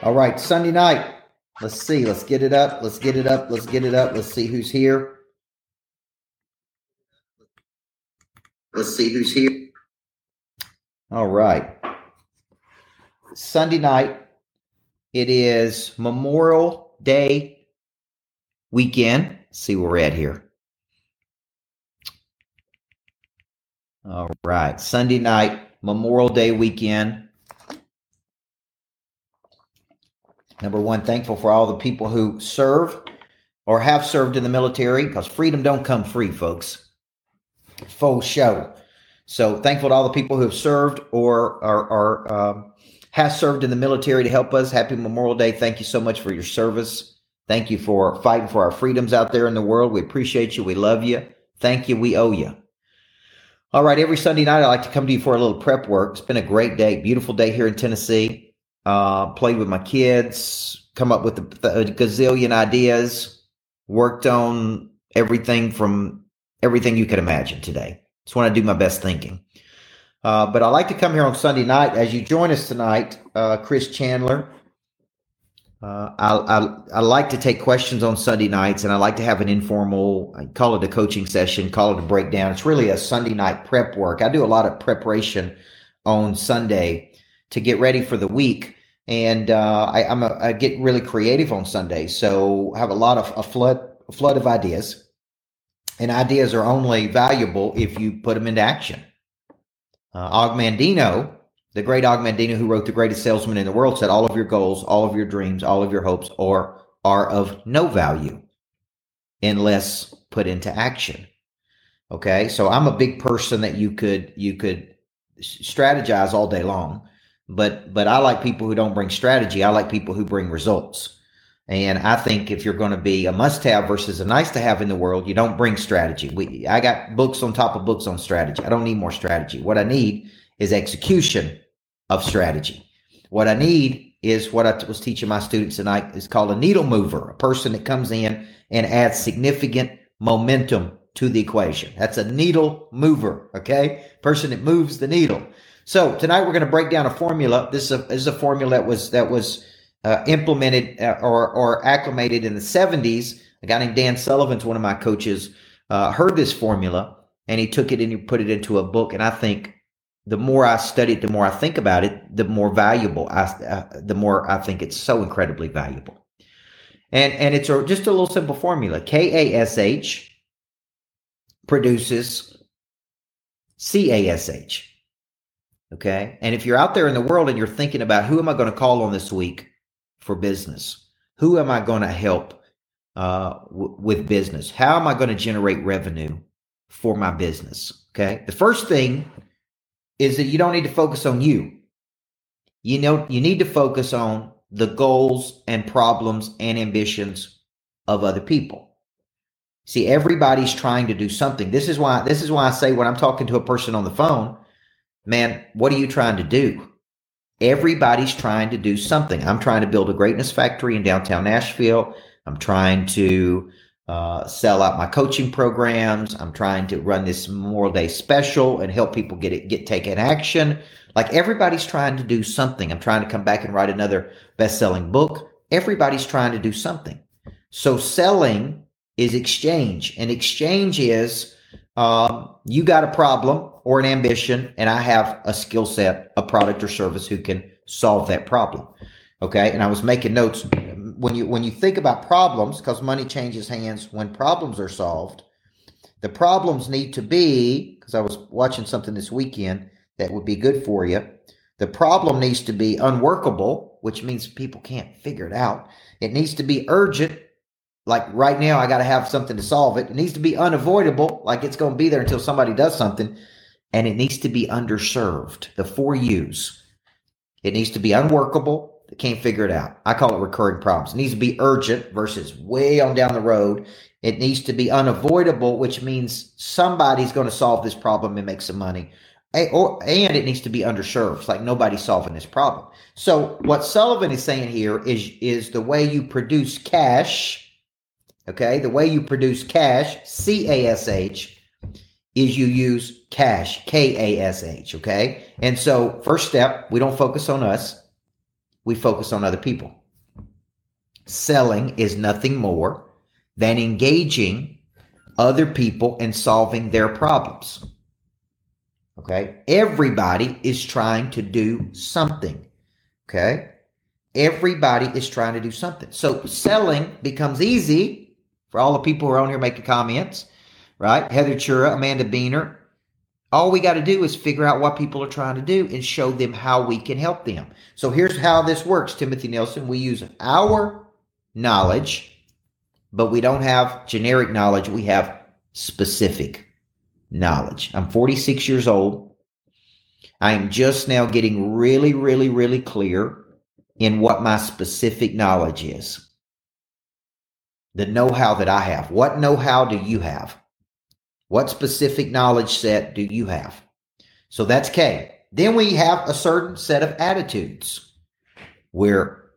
All right, Sunday night. Let's see. Let's get it up. Let's get it up. Let's get it up. Let's see who's here. Let's see who's here. All right. Sunday night. It is Memorial Day weekend. Let's see where we're at here. All right. Sunday night, Memorial Day weekend. Number one, thankful for all the people who serve or have served in the military because freedom don't come free, folks. Full show. So thankful to all the people who have served or are, are um, has served in the military to help us. Happy Memorial Day. Thank you so much for your service. Thank you for fighting for our freedoms out there in the world. We appreciate you. We love you. Thank you. We owe you. All right. Every Sunday night, I like to come to you for a little prep work. It's been a great day, beautiful day here in Tennessee uh, played with my kids, come up with a, a gazillion ideas, worked on everything from everything you could imagine today. Just when I do my best thinking. Uh, but I like to come here on Sunday night. As you join us tonight, uh, Chris Chandler, uh, I, I, I, like to take questions on Sunday nights, and I like to have an informal, I call it a coaching session, call it a breakdown. It's really a Sunday night prep work. I do a lot of preparation on Sunday to get ready for the week and uh, I, I'm a, I get really creative on Sundays. So I have a lot of a flood a flood of ideas, and ideas are only valuable if you put them into action. Uh, Og Mandino, the great Og Mandino, who wrote The Greatest Salesman in the World, said, "All of your goals, all of your dreams, all of your hopes are are of no value unless put into action." Okay, so I'm a big person that you could you could strategize all day long but but I like people who don't bring strategy. I like people who bring results. And I think if you're going to be a must have versus a nice to have in the world, you don't bring strategy. We, I got books on top of books on strategy. I don't need more strategy. What I need is execution of strategy. What I need is what I was teaching my students tonight is called a needle mover, a person that comes in and adds significant momentum to the equation. That's a needle mover. Okay. Person that moves the needle. So tonight we're going to break down a formula. This is a, this is a formula that was that was uh, implemented uh, or or acclimated in the 70s. A guy named Dan Sullivan's one of my coaches. Uh, heard this formula and he took it and he put it into a book. And I think the more I study it, the more I think about it, the more valuable I, uh, the more I think it's so incredibly valuable. And and it's a, just a little simple formula. K A S H produces C A S H. Okay. And if you're out there in the world and you're thinking about who am I going to call on this week for business? Who am I going to help uh, w- with business? How am I going to generate revenue for my business? Okay. The first thing is that you don't need to focus on you. You know, you need to focus on the goals and problems and ambitions of other people. See, everybody's trying to do something. This is why this is why I say when I'm talking to a person on the phone, man, what are you trying to do? Everybody's trying to do something. I'm trying to build a greatness factory in downtown Nashville. I'm trying to uh, sell out my coaching programs. I'm trying to run this Memorial Day special and help people get it, get taken action. Like everybody's trying to do something. I'm trying to come back and write another best-selling book. Everybody's trying to do something. So selling is exchange, and exchange is um, you got a problem or an ambition, and I have a skill set, a product or service who can solve that problem. Okay. And I was making notes when you when you think about problems, because money changes hands when problems are solved, the problems need to be, because I was watching something this weekend that would be good for you. The problem needs to be unworkable, which means people can't figure it out. It needs to be urgent, like right now, I got to have something to solve it. It needs to be unavoidable, like it's going to be there until somebody does something. And it needs to be underserved. The four U's. It needs to be unworkable. They can't figure it out. I call it recurring problems. It needs to be urgent versus way on down the road. It needs to be unavoidable, which means somebody's going to solve this problem and make some money. And it needs to be underserved. It's like nobody's solving this problem. So what Sullivan is saying here is, is the way you produce cash Okay. The way you produce cash, C A S H, is you use cash, K A S H. Okay. And so, first step, we don't focus on us. we focus on other people. Selling is nothing more than engaging other people and solving their problems. Okay. Everybody is trying to do something. Okay. Everybody is trying to do something. So selling becomes easy for all the people who are on here making comments, right? Heather Chura, Amanda Beener. All we got to do is figure out what people are trying to do and show them how we can help them. So here's how this works, Timothy Nelson. We use our knowledge, but we don't have generic knowledge. We have specific knowledge. I'm 46 years old. I am just now getting really, really, really clear in what my specific knowledge is. The know how that I have. What know how do you have? What specific knowledge set do you have? So that's K. Then we have a certain set of attitudes. We're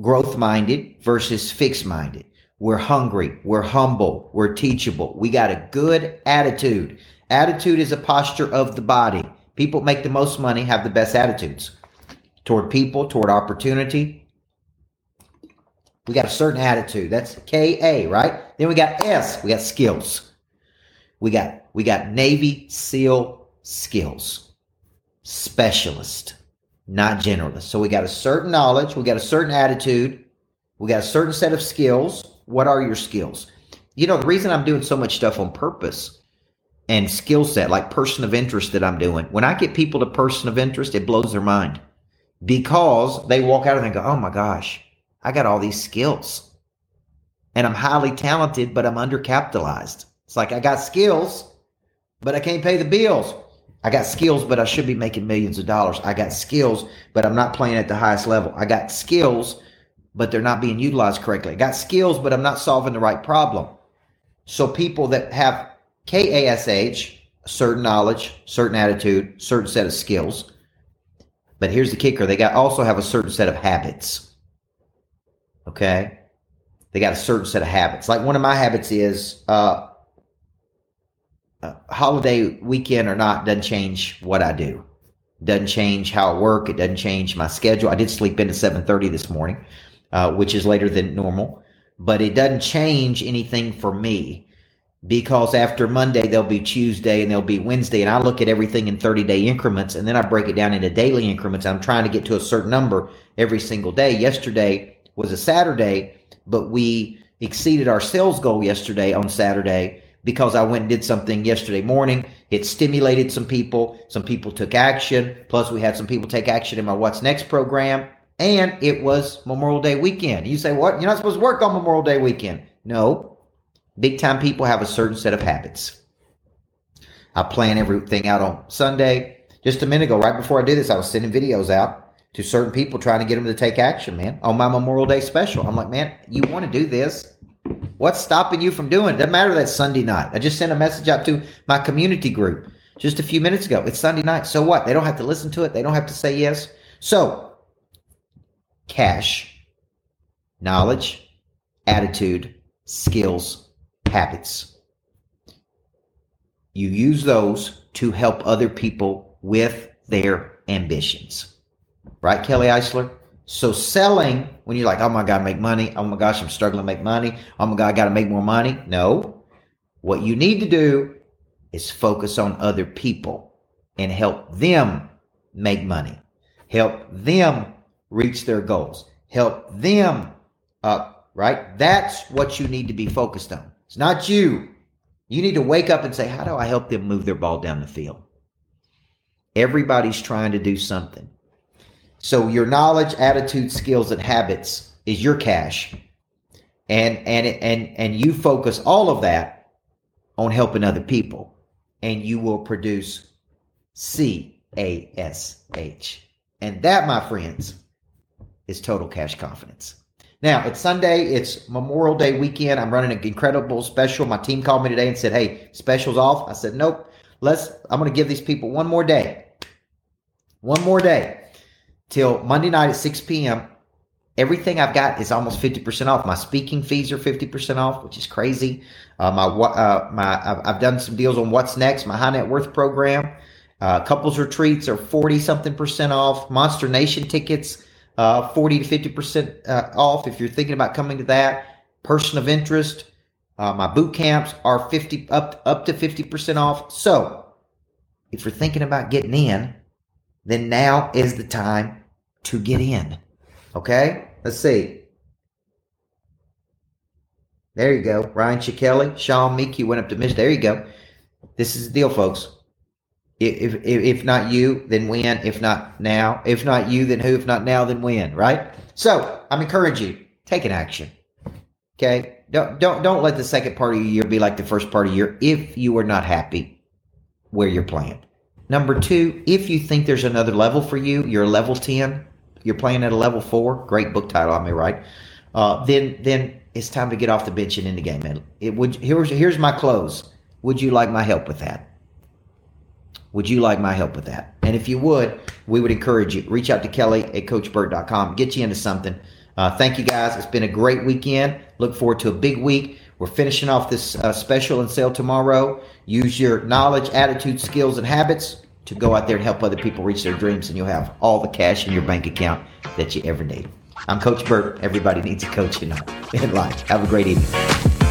growth minded versus fixed minded. We're hungry. We're humble. We're teachable. We got a good attitude. Attitude is a posture of the body. People make the most money have the best attitudes toward people, toward opportunity. We got a certain attitude. That's K A, right? Then we got S. We got skills. We got we got Navy SEAL skills. Specialist, not generalist. So we got a certain knowledge, we got a certain attitude, we got a certain set of skills. What are your skills? You know, the reason I'm doing so much stuff on purpose and skill set, like person of interest that I'm doing, when I get people to person of interest, it blows their mind because they walk out and they go, oh my gosh, I got all these skills and I'm highly talented, but I'm undercapitalized. It's like I got skills, but I can't pay the bills. I got skills, but I should be making millions of dollars. I got skills, but I'm not playing at the highest level. I got skills, but they're not being utilized correctly. I got skills, but I'm not solving the right problem. So people that have KASH, certain knowledge, certain attitude, certain set of skills. But here's the kicker: they got also have a certain set of habits. Okay, they got a certain set of habits. Like one of my habits is uh, uh, holiday weekend or not doesn't change what I do. Doesn't change how I work. It doesn't change my schedule. I did sleep in at 7:30 this morning, uh, which is later than normal, but it doesn't change anything for me because after Monday there'll be Tuesday and there'll be Wednesday, and I look at everything in 30 day increments, and then I break it down into daily increments. I'm trying to get to a certain number every single day. Yesterday was a Saturday, but we exceeded our sales goal yesterday on Saturday because I went and did something yesterday morning. It stimulated some people. Some people took action. Plus, we had some people take action in my What's Next program. And it was Memorial Day weekend. You say, what? You're not supposed to work on Memorial Day weekend. No. Big time people have a certain set of habits. I plan everything out on Sunday. Just a minute ago, right before I did this, I was sending videos out to certain people trying to get them to take action, man, on my Memorial Day special. I'm like, man, you want to do this? What's stopping you from doing it? Doesn't matter that Sunday night. I just sent a message out to my community group just a few minutes ago. It's Sunday night. So what? They don't have to listen to it. They don't have to say yes. So, cash, knowledge, attitude, skills, habits. You use those to help other people with their ambitions. Right, Kelly Eisler? So selling when you're like, oh my God, make money. Oh my gosh, I'm struggling to make money. Oh my God, I got to make more money. No. What you need to do is focus on other people and help them make money, help them reach their goals, help them up, right? That's what you need to be focused on. It's not you. You need to wake up and say, how do I help them move their ball down the field? Everybody's trying to do something. So your knowledge, attitude, skills, and habits is your cash. And and and and you focus all of that on helping other people. And you will produce C A S H. And that, my friends, is total cash confidence. Now, it's Sunday. It's Memorial Day weekend. I'm running an incredible special. My team called me today and said, "Hey, special's off." I said, "Nope. Let's. I'm going to give these people one more day. One more day till Monday night at 6 p.m. Everything I've got is almost 50% off. My speaking fees are 50% off, which is crazy. Uh, my uh, my I've, done some deals on what's next. My high net worth program, uh, couples retreats are 40 something percent off. Monster Nation tickets uh, 40 to 50% uh, off if you're thinking about coming to that. Person of interest, uh, my boot camps are 50 up up to 50% off. So, if you're thinking about getting in, then now is the time to get in. Okay? Let's see. There you go. Ryan Chikelli, Sean Meeky went up to Miss. There you go. This is the deal, folks. If, if, if not you, then when? If not now, if not you, then who? If not now, then when? Right? So I'm encouraging you, take an action. Okay. Don't don't don't let the second part of your year be like the first part of your year if you are not happy where you're playing. Number two, if you think there's another level for you, you're level 10, you're playing at a level four, great book title, I may write. Uh, then then it's time to get off the bench and in the game. And it would here's here's my close. Would you like my help with that? Would you like my help with that? And if you would, we would encourage you. Reach out to Kelly at CoachBurt.com. Get you into something. Uh, thank you guys. It's been a great weekend. Look forward to a big week. We're finishing off this uh, special and sale tomorrow. Use your knowledge, attitude, skills, and habits to go out there and help other people reach their dreams, and you'll have all the cash in your bank account that you ever need. I'm Coach Burt. Everybody needs a coach in, life. Have a great evening.